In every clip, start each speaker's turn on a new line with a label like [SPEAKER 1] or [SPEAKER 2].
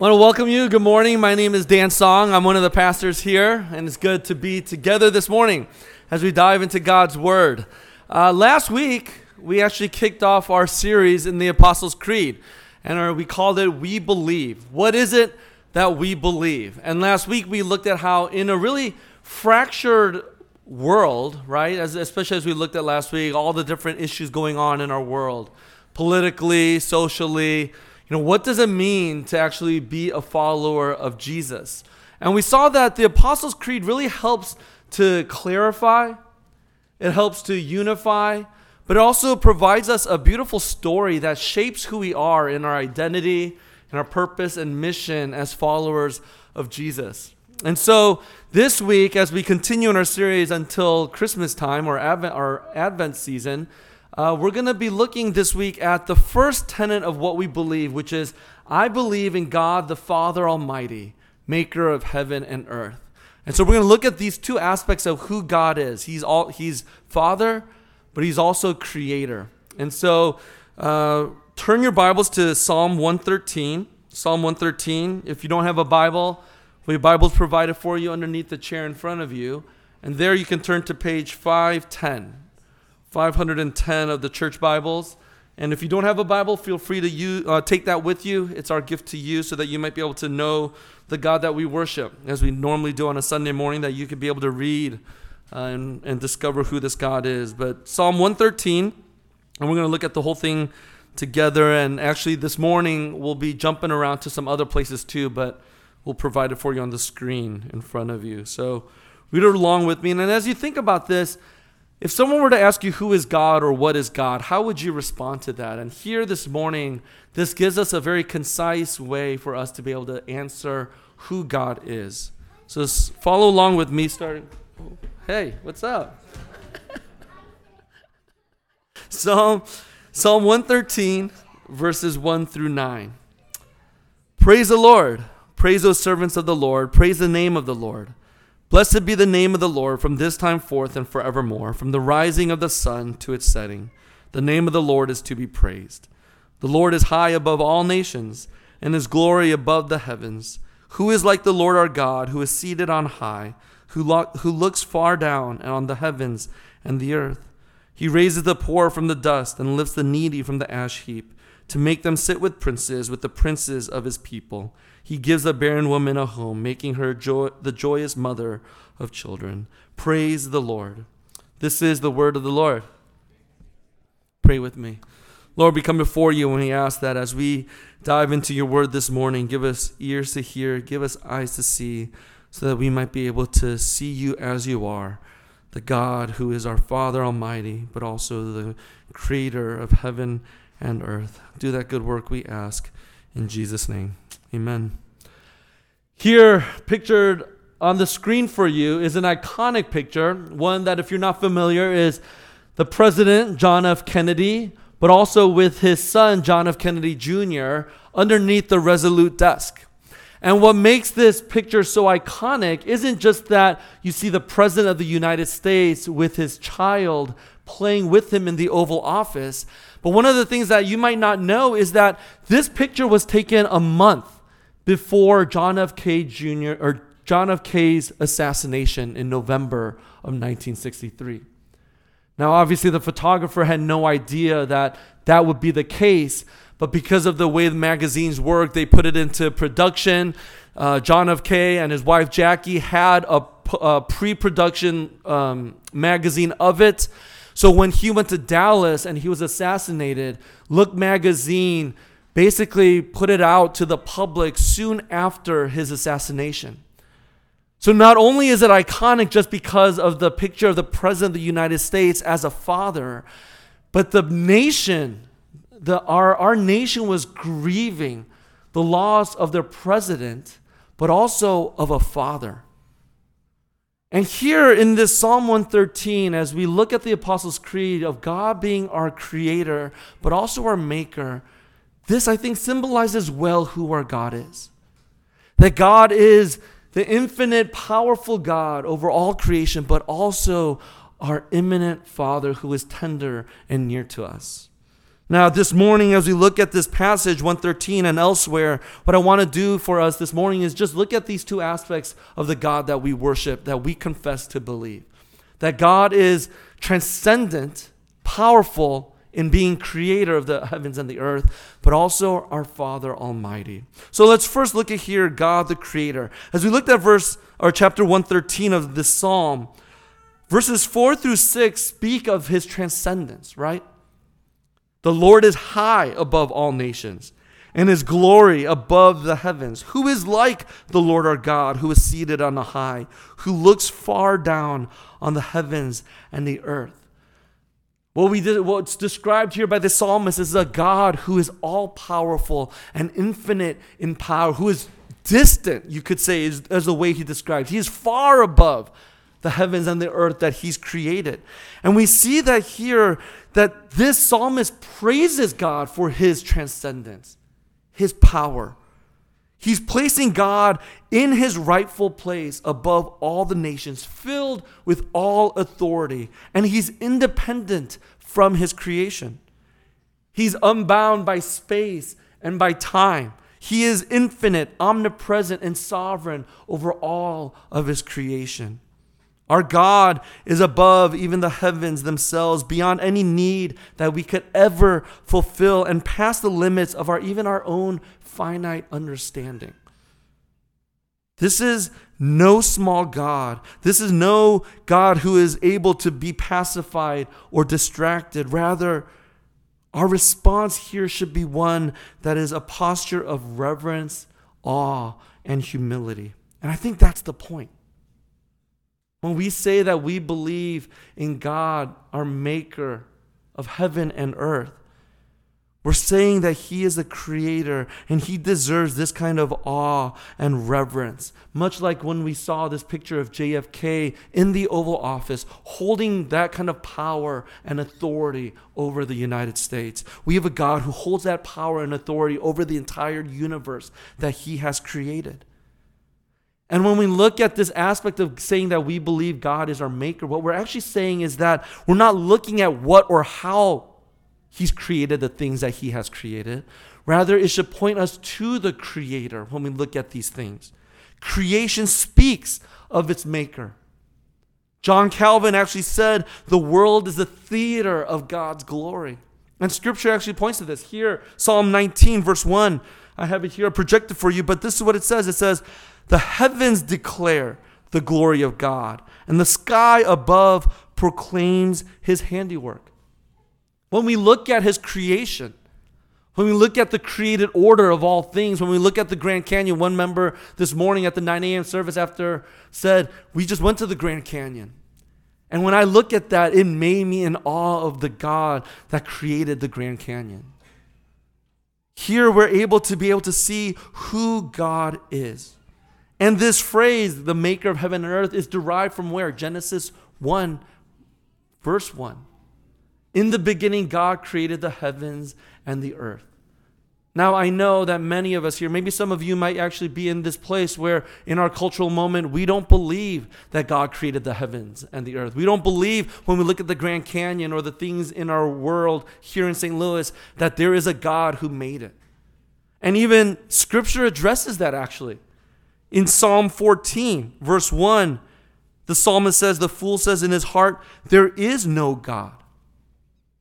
[SPEAKER 1] want to welcome you. Good morning. My name is Dan Song. I'm one of the pastors here, and it's good to be together this morning as we dive into God's Word. Uh, last week, we actually kicked off our series in the Apostles' Creed, and our, we called it We Believe. What is it that we believe? And last week, we looked at how, in a really fractured world, right, as, especially as we looked at last week, all the different issues going on in our world, politically, socially, you know, what does it mean to actually be a follower of Jesus? And we saw that the Apostles' Creed really helps to clarify, it helps to unify, but it also provides us a beautiful story that shapes who we are in our identity, in our purpose and mission as followers of Jesus. And so this week, as we continue in our series until Christmas time or Advent, our Advent season, uh, we're going to be looking this week at the first tenet of what we believe, which is I believe in God the Father Almighty, maker of heaven and earth. And so we're going to look at these two aspects of who God is. He's all He's Father, but He's also Creator. And so uh, turn your Bibles to Psalm 113. Psalm 113. If you don't have a Bible, well, your Bible's provided for you underneath the chair in front of you. And there you can turn to page 510. 510 of the church Bibles. And if you don't have a Bible, feel free to use, uh, take that with you. It's our gift to you so that you might be able to know the God that we worship, as we normally do on a Sunday morning, that you could be able to read uh, and, and discover who this God is. But Psalm 113, and we're going to look at the whole thing together. And actually, this morning, we'll be jumping around to some other places too, but we'll provide it for you on the screen in front of you. So read it along with me. And as you think about this, if someone were to ask you who is God or what is God, how would you respond to that? And here this morning, this gives us a very concise way for us to be able to answer who God is. So follow along with me, starting. Oh, hey, what's up? Psalm, Psalm 113, verses 1 through 9. Praise the Lord. Praise those servants of the Lord. Praise the name of the Lord. Blessed be the name of the Lord from this time forth and forevermore, from the rising of the sun to its setting. The name of the Lord is to be praised. The Lord is high above all nations, and his glory above the heavens. Who is like the Lord our God, who is seated on high, who, lo- who looks far down and on the heavens and the earth? He raises the poor from the dust and lifts the needy from the ash heap, to make them sit with princes, with the princes of his people. He gives a barren woman a home, making her joy, the joyous mother of children. Praise the Lord. This is the word of the Lord. Pray with me. Lord, we come before you and we ask that as we dive into your word this morning, give us ears to hear, give us eyes to see, so that we might be able to see you as you are, the God who is our Father Almighty, but also the creator of heaven and earth. Do that good work, we ask. In Jesus' name, amen. Here, pictured on the screen for you, is an iconic picture, one that, if you're not familiar, is the President, John F. Kennedy, but also with his son, John F. Kennedy Jr., underneath the Resolute desk. And what makes this picture so iconic isn't just that you see the President of the United States with his child playing with him in the Oval Office, but one of the things that you might not know is that this picture was taken a month before John F. K. Jr. or John F. K's assassination in November of 1963. Now, obviously, the photographer had no idea that that would be the case, but because of the way the magazines work, they put it into production. Uh, John F. K. and his wife Jackie had a, a pre production um, magazine of it. So when he went to Dallas and he was assassinated, Look magazine basically put it out to the public soon after his assassination. So not only is it iconic just because of the picture of the president of the United States as a father, but the nation, the, our, our nation was grieving the loss of their president, but also of a father. And here in this Psalm 113, as we look at the Apostles' Creed of God being our creator, but also our maker, this I think symbolizes well who our God is. That God is the infinite, powerful God over all creation, but also our immanent Father who is tender and near to us. Now, this morning, as we look at this passage, 113 and elsewhere, what I want to do for us this morning is just look at these two aspects of the God that we worship, that we confess to believe. That God is transcendent, powerful in being creator of the heavens and the earth, but also our Father Almighty. So let's first look at here God the creator. As we looked at verse or chapter 113 of this psalm, verses 4 through 6 speak of his transcendence, right? The Lord is high above all nations, and his glory above the heavens. Who is like the Lord our God, who is seated on the high, who looks far down on the heavens and the earth? What we did, what's described here by the psalmist is a God who is all powerful and infinite in power, who is distant, you could say, is, as the way he describes. He is far above the heavens and the earth that he's created. And we see that here that this psalmist praises God for his transcendence, his power. He's placing God in his rightful place above all the nations, filled with all authority, and he's independent from his creation. He's unbound by space and by time. He is infinite, omnipresent, and sovereign over all of his creation. Our God is above even the heavens themselves, beyond any need that we could ever fulfill, and past the limits of our even our own finite understanding. This is no small God. This is no God who is able to be pacified or distracted. Rather, our response here should be one that is a posture of reverence, awe, and humility. And I think that's the point. When we say that we believe in God, our maker of heaven and earth, we're saying that He is a creator and He deserves this kind of awe and reverence. Much like when we saw this picture of JFK in the Oval Office holding that kind of power and authority over the United States. We have a God who holds that power and authority over the entire universe that He has created. And when we look at this aspect of saying that we believe God is our maker, what we're actually saying is that we're not looking at what or how He's created the things that He has created. Rather, it should point us to the Creator when we look at these things. Creation speaks of its maker. John Calvin actually said the world is the theater of God's glory. And scripture actually points to this. Here, Psalm 19, verse 1. I have it here projected for you, but this is what it says. It says, the heavens declare the glory of God, and the sky above proclaims his handiwork. When we look at his creation, when we look at the created order of all things, when we look at the Grand Canyon, one member this morning at the 9 a.m. service after said, We just went to the Grand Canyon. And when I look at that, it made me in awe of the God that created the Grand Canyon. Here we're able to be able to see who God is. And this phrase, the maker of heaven and earth, is derived from where? Genesis 1, verse 1. In the beginning, God created the heavens and the earth. Now, I know that many of us here, maybe some of you might actually be in this place where in our cultural moment, we don't believe that God created the heavens and the earth. We don't believe when we look at the Grand Canyon or the things in our world here in St. Louis that there is a God who made it. And even scripture addresses that actually. In Psalm 14, verse 1, the psalmist says, The fool says in his heart, There is no God.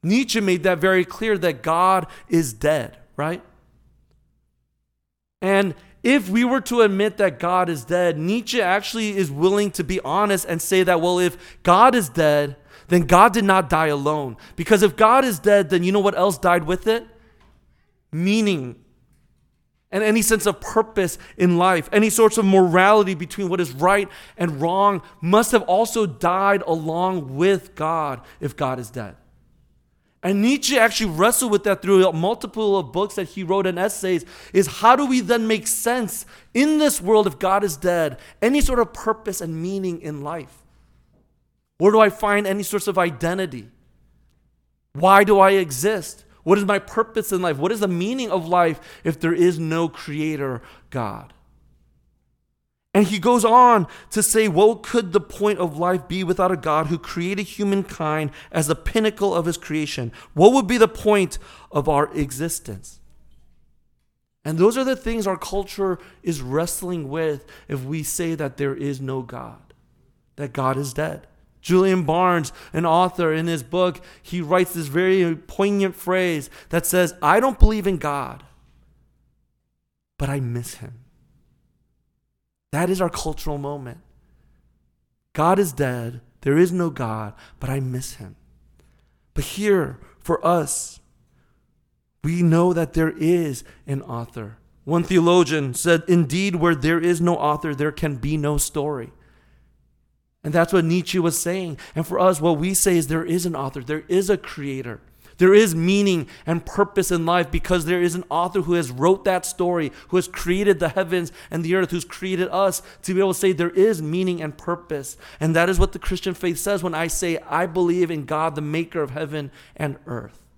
[SPEAKER 1] Nietzsche made that very clear that God is dead, right? And if we were to admit that God is dead, Nietzsche actually is willing to be honest and say that, well, if God is dead, then God did not die alone. Because if God is dead, then you know what else died with it? Meaning and any sense of purpose in life, any sorts of morality between what is right and wrong must have also died along with God if God is dead. And Nietzsche actually wrestled with that through multiple of books that he wrote and essays is how do we then make sense in this world if God is dead, any sort of purpose and meaning in life? Where do I find any sorts of identity? Why do I exist? What is my purpose in life? What is the meaning of life if there is no creator God? And he goes on to say, What could the point of life be without a God who created humankind as the pinnacle of his creation? What would be the point of our existence? And those are the things our culture is wrestling with if we say that there is no God, that God is dead. Julian Barnes, an author, in his book, he writes this very poignant phrase that says, I don't believe in God, but I miss him. That is our cultural moment. God is dead. There is no God, but I miss him. But here, for us, we know that there is an author. One theologian said, Indeed, where there is no author, there can be no story. And that's what Nietzsche was saying. And for us, what we say is there is an author, there is a creator. There is meaning and purpose in life because there is an author who has wrote that story, who has created the heavens and the earth, who's created us to be able to say there is meaning and purpose. And that is what the Christian faith says when I say I believe in God, the maker of heaven and earth.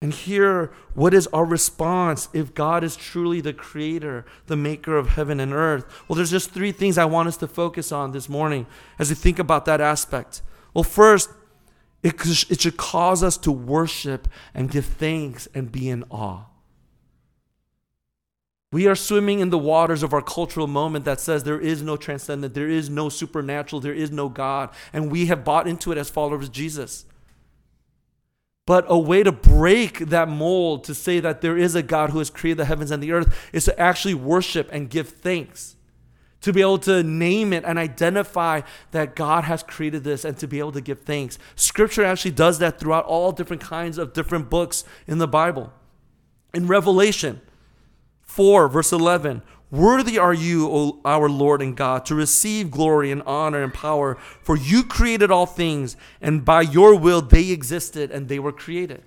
[SPEAKER 1] And here, what is our response if God is truly the creator, the maker of heaven and earth? Well, there's just three things I want us to focus on this morning as we think about that aspect. Well, first, it, it should cause us to worship and give thanks and be in awe. We are swimming in the waters of our cultural moment that says there is no transcendent, there is no supernatural, there is no God, and we have bought into it as followers of Jesus. But a way to break that mold to say that there is a God who has created the heavens and the earth is to actually worship and give thanks to be able to name it and identify that God has created this and to be able to give thanks. Scripture actually does that throughout all different kinds of different books in the Bible. In Revelation 4, verse 11, Worthy are you, o our Lord and God, to receive glory and honor and power, for you created all things, and by your will they existed and they were created.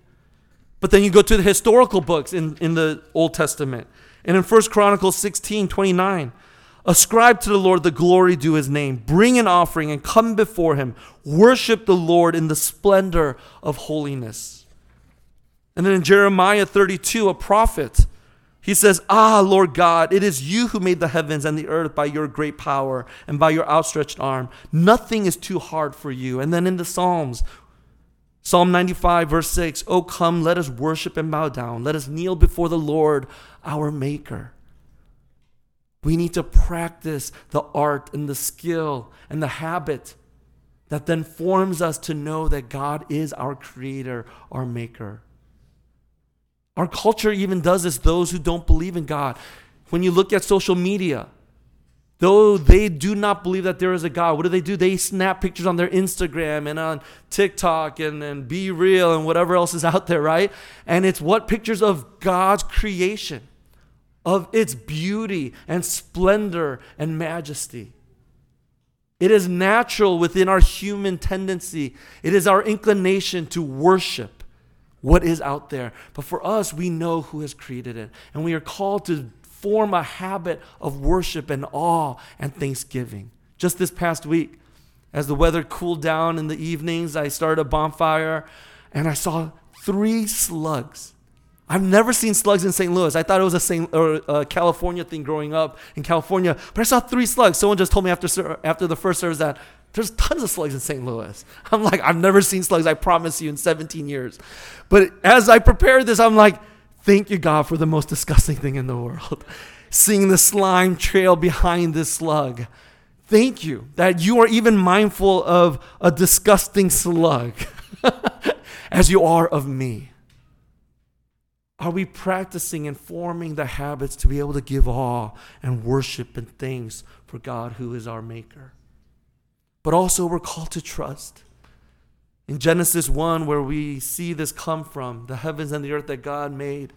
[SPEAKER 1] But then you go to the historical books in, in the Old Testament. And in 1 Chronicles 16, 29, Ascribe to the Lord the glory due his name. Bring an offering and come before him. Worship the Lord in the splendor of holiness. And then in Jeremiah 32, a prophet, he says, Ah, Lord God, it is you who made the heavens and the earth by your great power and by your outstretched arm. Nothing is too hard for you. And then in the Psalms, Psalm 95, verse 6, Oh, come, let us worship and bow down. Let us kneel before the Lord, our Maker. We need to practice the art and the skill and the habit that then forms us to know that God is our creator, our maker. Our culture even does this, those who don't believe in God. When you look at social media, though they do not believe that there is a God, what do they do? They snap pictures on their Instagram and on TikTok and, and Be Real and whatever else is out there, right? And it's what pictures of God's creation of its beauty and splendor and majesty. It is natural within our human tendency, it is our inclination to worship what is out there. But for us, we know who has created it, and we are called to form a habit of worship and awe and thanksgiving. Just this past week, as the weather cooled down in the evenings, I started a bonfire and I saw three slugs I've never seen slugs in St. Louis. I thought it was a Saint, or a California thing growing up in California, but I saw three slugs. Someone just told me after after the first service that there's tons of slugs in St. Louis. I'm like, I've never seen slugs. I promise you, in 17 years. But as I prepared this, I'm like, thank you God for the most disgusting thing in the world, seeing the slime trail behind this slug. Thank you that you are even mindful of a disgusting slug as you are of me. Are we practicing and forming the habits to be able to give awe and worship and thanks for God who is our Maker? But also, we're called to trust. In Genesis 1, where we see this come from, the heavens and the earth that God made,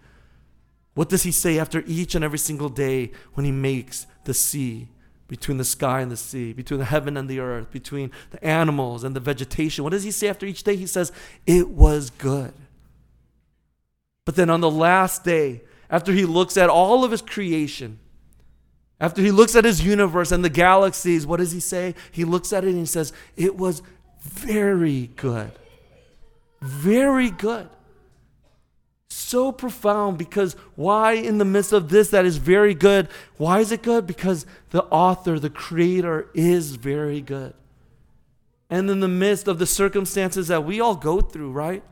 [SPEAKER 1] what does He say after each and every single day when He makes the sea? Between the sky and the sea, between the heaven and the earth, between the animals and the vegetation. What does he say after each day? He says, It was good. But then on the last day, after he looks at all of his creation, after he looks at his universe and the galaxies, what does he say? He looks at it and he says, It was very good. Very good. So profound because why, in the midst of this that is very good, why is it good? Because the author, the creator, is very good. And in the midst of the circumstances that we all go through, right?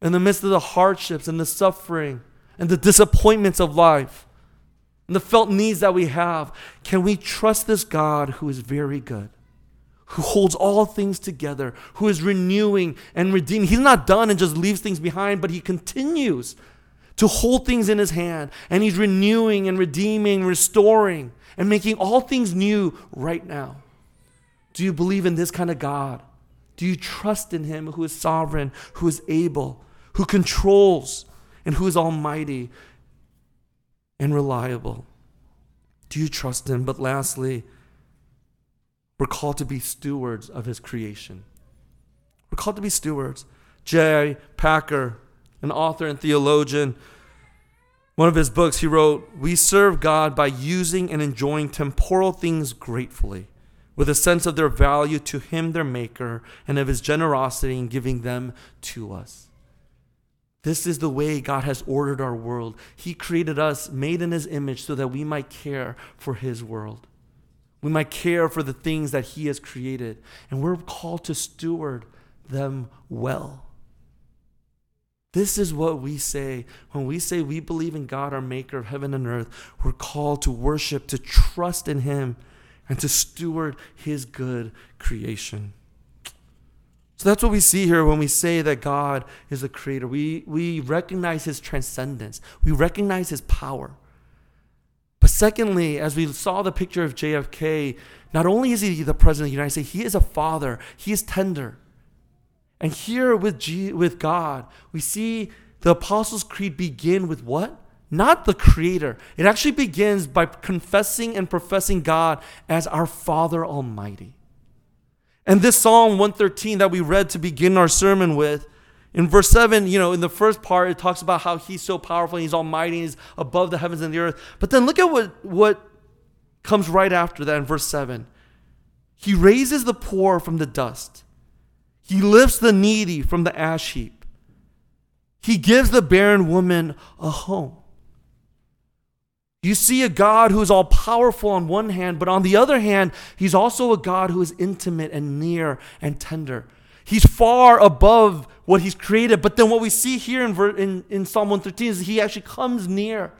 [SPEAKER 1] In the midst of the hardships and the suffering and the disappointments of life and the felt needs that we have, can we trust this God who is very good? who holds all things together, who is renewing and redeeming. He's not done and just leaves things behind, but he continues to hold things in his hand. And he's renewing and redeeming, restoring, and making all things new right now. Do you believe in this kind of God? Do you trust in him who is sovereign, who is able, who controls, and who is almighty and reliable? Do you trust him? But lastly, we're called to be stewards of his creation. We're called to be stewards. J. Packer, an author and theologian, one of his books, he wrote, We serve God by using and enjoying temporal things gratefully, with a sense of their value to Him, their Maker, and of His generosity in giving them to us. This is the way God has ordered our world. He created us, made in His image, so that we might care for His world. We might care for the things that He has created, and we're called to steward them well. This is what we say when we say we believe in God, our maker of heaven and earth. We're called to worship, to trust in Him, and to steward His good creation. So that's what we see here when we say that God is the creator. We, we recognize His transcendence, we recognize His power. But secondly, as we saw the picture of JFK, not only is he the president of the United States, he is a father, he is tender. And here with, G, with God, we see the Apostles' Creed begin with what? Not the Creator. It actually begins by confessing and professing God as our Father Almighty. And this Psalm 113 that we read to begin our sermon with in verse 7, you know, in the first part, it talks about how he's so powerful and he's almighty and he's above the heavens and the earth. But then look at what, what comes right after that in verse 7. He raises the poor from the dust, he lifts the needy from the ash heap, he gives the barren woman a home. You see a God who is all powerful on one hand, but on the other hand, he's also a God who is intimate and near and tender. He's far above what he's created. But then what we see here in, in, in Psalm 113 is he actually comes near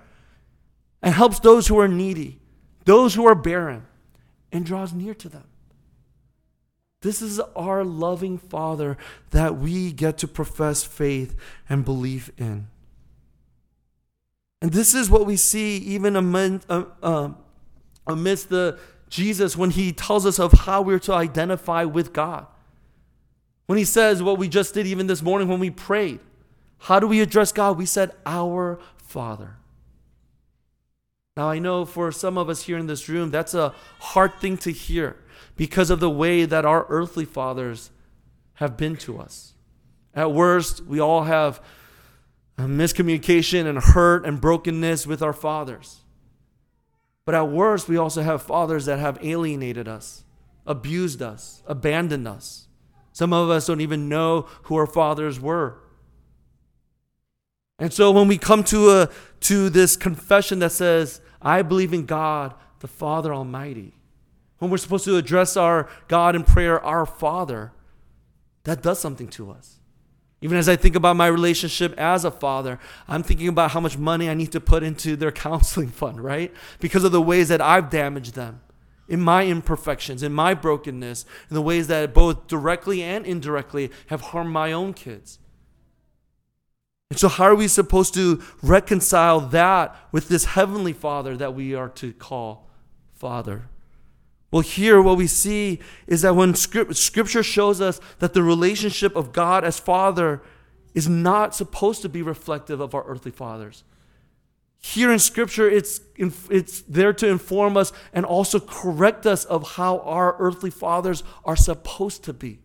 [SPEAKER 1] and helps those who are needy, those who are barren, and draws near to them. This is our loving Father that we get to profess faith and belief in. And this is what we see even amidst, uh, uh, amidst the Jesus when he tells us of how we're to identify with God. When he says what we just did even this morning when we prayed, how do we address God? We said, Our Father. Now, I know for some of us here in this room, that's a hard thing to hear because of the way that our earthly fathers have been to us. At worst, we all have miscommunication and hurt and brokenness with our fathers. But at worst, we also have fathers that have alienated us, abused us, abandoned us. Some of us don't even know who our fathers were. And so when we come to a to this confession that says, I believe in God, the Father Almighty, when we're supposed to address our God in prayer, our Father, that does something to us. Even as I think about my relationship as a father, I'm thinking about how much money I need to put into their counseling fund, right? Because of the ways that I've damaged them in my imperfections, in my brokenness, in the ways that both directly and indirectly have harmed my own kids. And so, how are we supposed to reconcile that with this heavenly Father that we are to call Father? Well, here what we see is that when Scripture shows us that the relationship of God as Father is not supposed to be reflective of our earthly fathers. Here in Scripture, it's, it's there to inform us and also correct us of how our earthly fathers are supposed to be.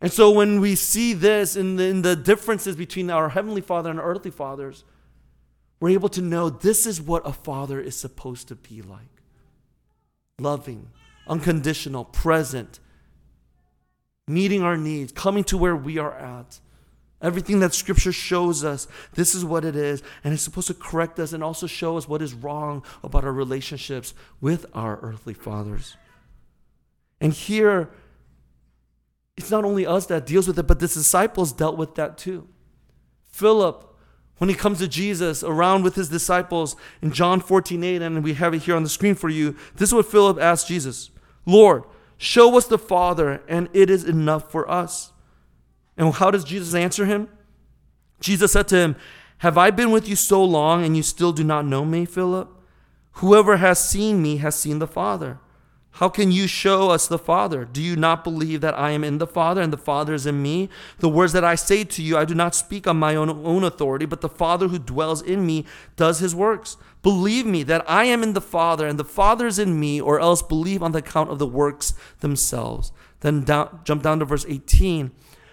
[SPEAKER 1] And so when we see this in the, in the differences between our Heavenly Father and our earthly fathers, we're able to know this is what a father is supposed to be like loving, unconditional, present, meeting our needs, coming to where we are at, Everything that scripture shows us, this is what it is. And it's supposed to correct us and also show us what is wrong about our relationships with our earthly fathers. And here, it's not only us that deals with it, but the disciples dealt with that too. Philip, when he comes to Jesus around with his disciples in John 14 8, and we have it here on the screen for you, this is what Philip asked Jesus Lord, show us the Father, and it is enough for us. And how does Jesus answer him? Jesus said to him, Have I been with you so long, and you still do not know me, Philip? Whoever has seen me has seen the Father. How can you show us the Father? Do you not believe that I am in the Father and the Father is in me? The words that I say to you, I do not speak on my own, own authority, but the Father who dwells in me does his works. Believe me that I am in the Father and the Father is in me, or else believe on the account of the works themselves. Then down, jump down to verse 18, and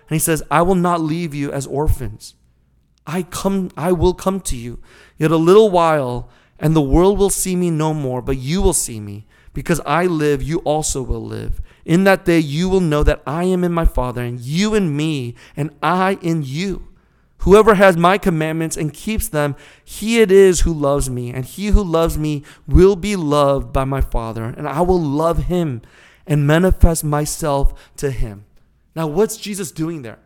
[SPEAKER 1] he says, I will not leave you as orphans. I come I will come to you. Yet a little while, and the world will see me no more, but you will see me. Because I live, you also will live. In that day, you will know that I am in my Father, and you in me, and I in you. Whoever has my commandments and keeps them, he it is who loves me. And he who loves me will be loved by my Father, and I will love him and manifest myself to him. Now, what's Jesus doing there?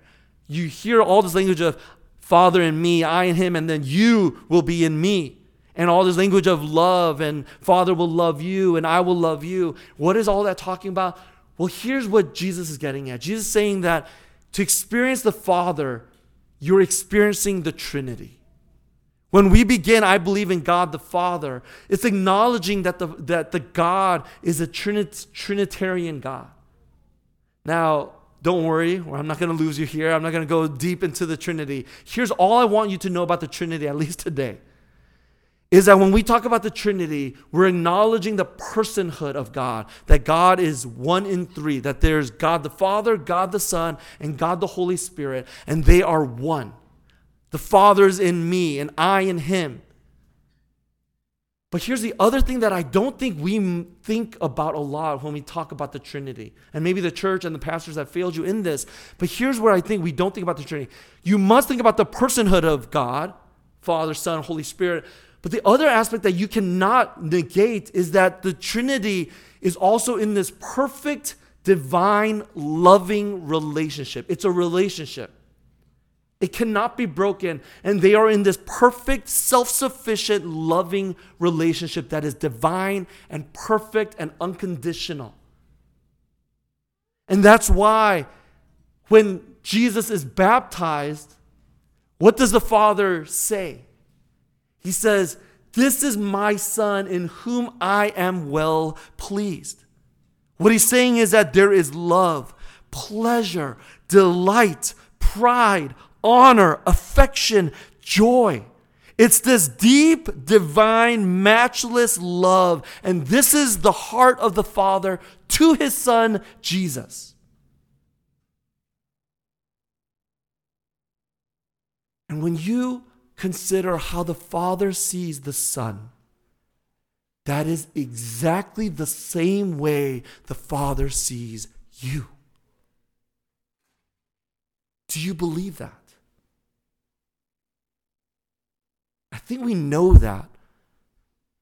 [SPEAKER 1] You hear all this language of Father in me, I in him, and then you will be in me and all this language of love and Father will love you and I will love you. What is all that talking about? Well, here's what Jesus is getting at. Jesus is saying that to experience the Father, you're experiencing the Trinity. When we begin, I believe in God the Father, it's acknowledging that the, that the God is a Trinit, Trinitarian God. Now, don't worry, I'm not going to lose you here. I'm not going to go deep into the Trinity. Here's all I want you to know about the Trinity, at least today is that when we talk about the Trinity, we're acknowledging the personhood of God, that God is one in three, that there's God the Father, God the Son, and God the Holy Spirit, and they are one. The Father's in me, and I in Him. But here's the other thing that I don't think we think about a lot when we talk about the Trinity. And maybe the church and the pastors have failed you in this. But here's where I think we don't think about the Trinity. You must think about the personhood of God, Father, Son, Holy Spirit. But the other aspect that you cannot negate is that the Trinity is also in this perfect, divine, loving relationship. It's a relationship. It cannot be broken. And they are in this perfect, self sufficient, loving relationship that is divine and perfect and unconditional. And that's why when Jesus is baptized, what does the Father say? He says, This is my son in whom I am well pleased. What he's saying is that there is love, pleasure, delight, pride, honor, affection, joy. It's this deep, divine, matchless love. And this is the heart of the Father to his Son, Jesus. And when you consider how the Father sees the Son. That is exactly the same way the Father sees you. Do you believe that? I think we know that,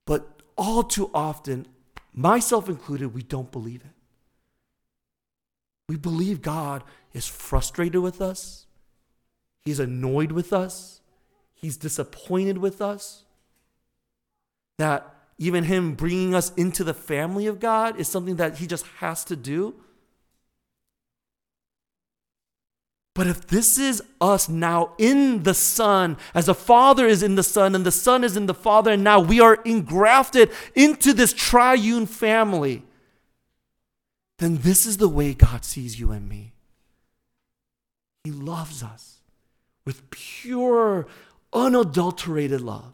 [SPEAKER 1] but all too often, myself included, we don't believe it. We believe God is frustrated with us, He's annoyed with us, He's disappointed with us. That even Him bringing us into the family of God is something that He just has to do. But if this is us now in the Son, as the Father is in the Son and the Son is in the Father, and now we are engrafted into this triune family, then this is the way God sees you and me. He loves us with pure unadulterated love,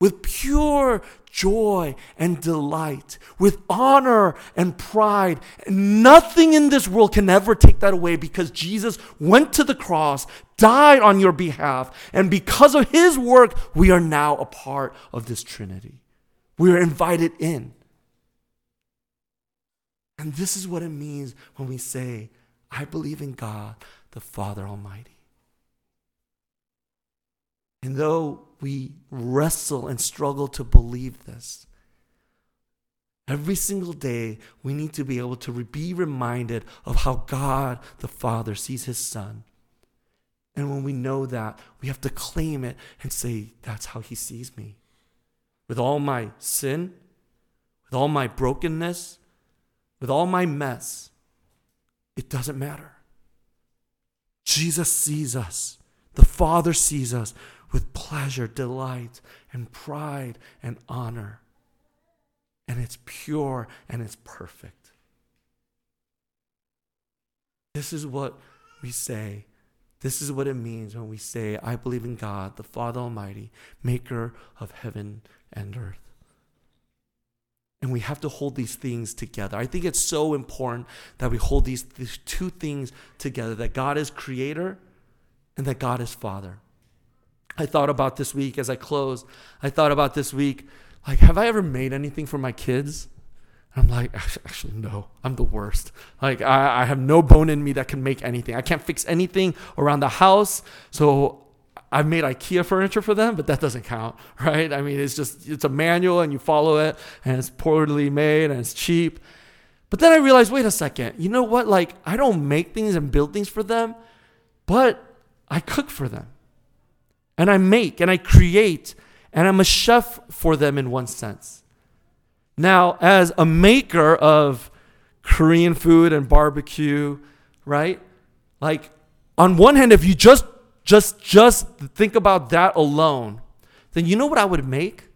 [SPEAKER 1] with pure joy and delight, with honor and pride. Nothing in this world can ever take that away because Jesus went to the cross, died on your behalf, and because of his work, we are now a part of this Trinity. We are invited in. And this is what it means when we say, I believe in God, the Father Almighty. And though we wrestle and struggle to believe this, every single day we need to be able to be reminded of how God the Father sees his Son. And when we know that, we have to claim it and say, That's how he sees me. With all my sin, with all my brokenness, with all my mess, it doesn't matter. Jesus sees us. The Father sees us with pleasure, delight, and pride and honor. And it's pure and it's perfect. This is what we say. This is what it means when we say, I believe in God, the Father Almighty, maker of heaven and earth. And we have to hold these things together. I think it's so important that we hold these, these two things together that God is creator and that God is father. I thought about this week as I closed. I thought about this week, like, have I ever made anything for my kids? I'm like, actually, no, I'm the worst. Like, I, I have no bone in me that can make anything. I can't fix anything around the house. So I've made IKEA furniture for them, but that doesn't count, right? I mean, it's just, it's a manual and you follow it and it's poorly made and it's cheap. But then I realized, wait a second, you know what? Like, I don't make things and build things for them, but I cook for them and I make and I create and I'm a chef for them in one sense. Now, as a maker of Korean food and barbecue, right? Like on one hand if you just just just think about that alone, then you know what I would make?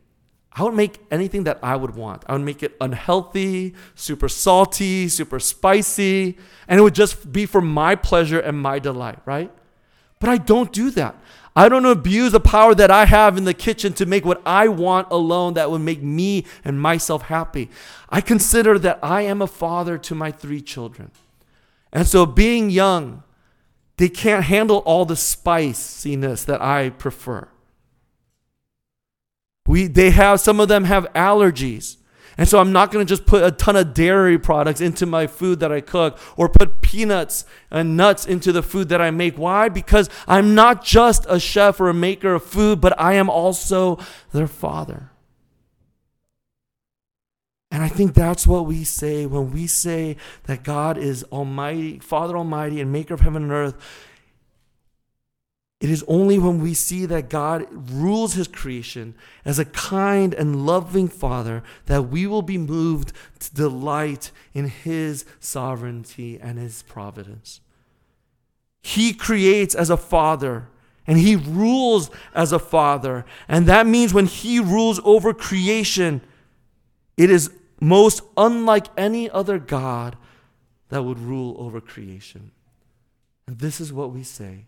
[SPEAKER 1] I would make anything that I would want. I would make it unhealthy, super salty, super spicy, and it would just be for my pleasure and my delight, right? But I don't do that. I don't abuse the power that I have in the kitchen to make what I want alone that would make me and myself happy. I consider that I am a father to my three children. And so, being young, they can't handle all the spiciness that I prefer. We, they have, some of them have allergies. And so I'm not going to just put a ton of dairy products into my food that I cook or put peanuts and nuts into the food that I make. Why? Because I'm not just a chef or a maker of food, but I am also their father. And I think that's what we say when we say that God is Almighty, Father Almighty, and Maker of heaven and earth. It is only when we see that God rules his creation as a kind and loving Father that we will be moved to delight in his sovereignty and his providence. He creates as a Father and he rules as a Father. And that means when he rules over creation, it is most unlike any other God that would rule over creation. And this is what we say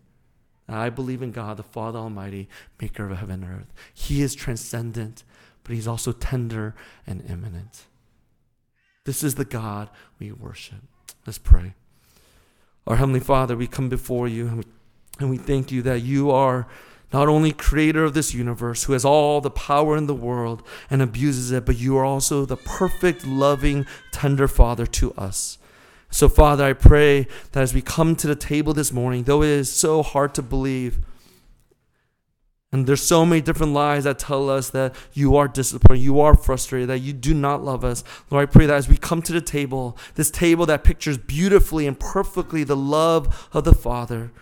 [SPEAKER 1] I believe in God, the Father Almighty, maker of heaven and earth. He is transcendent, but He's also tender and immanent. This is the God we worship. Let's pray. Our Heavenly Father, we come before you and we, and we thank you that you are not only creator of this universe who has all the power in the world and abuses it, but you are also the perfect, loving, tender Father to us. So, Father, I pray that as we come to the table this morning, though it is so hard to believe, and there's so many different lies that tell us that you are disappointed, you are frustrated, that you do not love us. Lord, I pray that as we come to the table, this table that pictures beautifully and perfectly the love of the Father,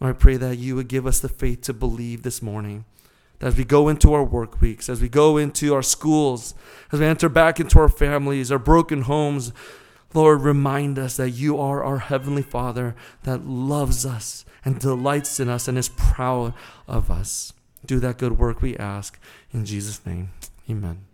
[SPEAKER 1] Lord, I pray that you would give us the faith to believe this morning. That as we go into our work weeks, as we go into our schools, as we enter back into our families, our broken homes, Lord, remind us that you are our Heavenly Father that loves us and delights in us and is proud of us. Do that good work, we ask. In Jesus' name, amen.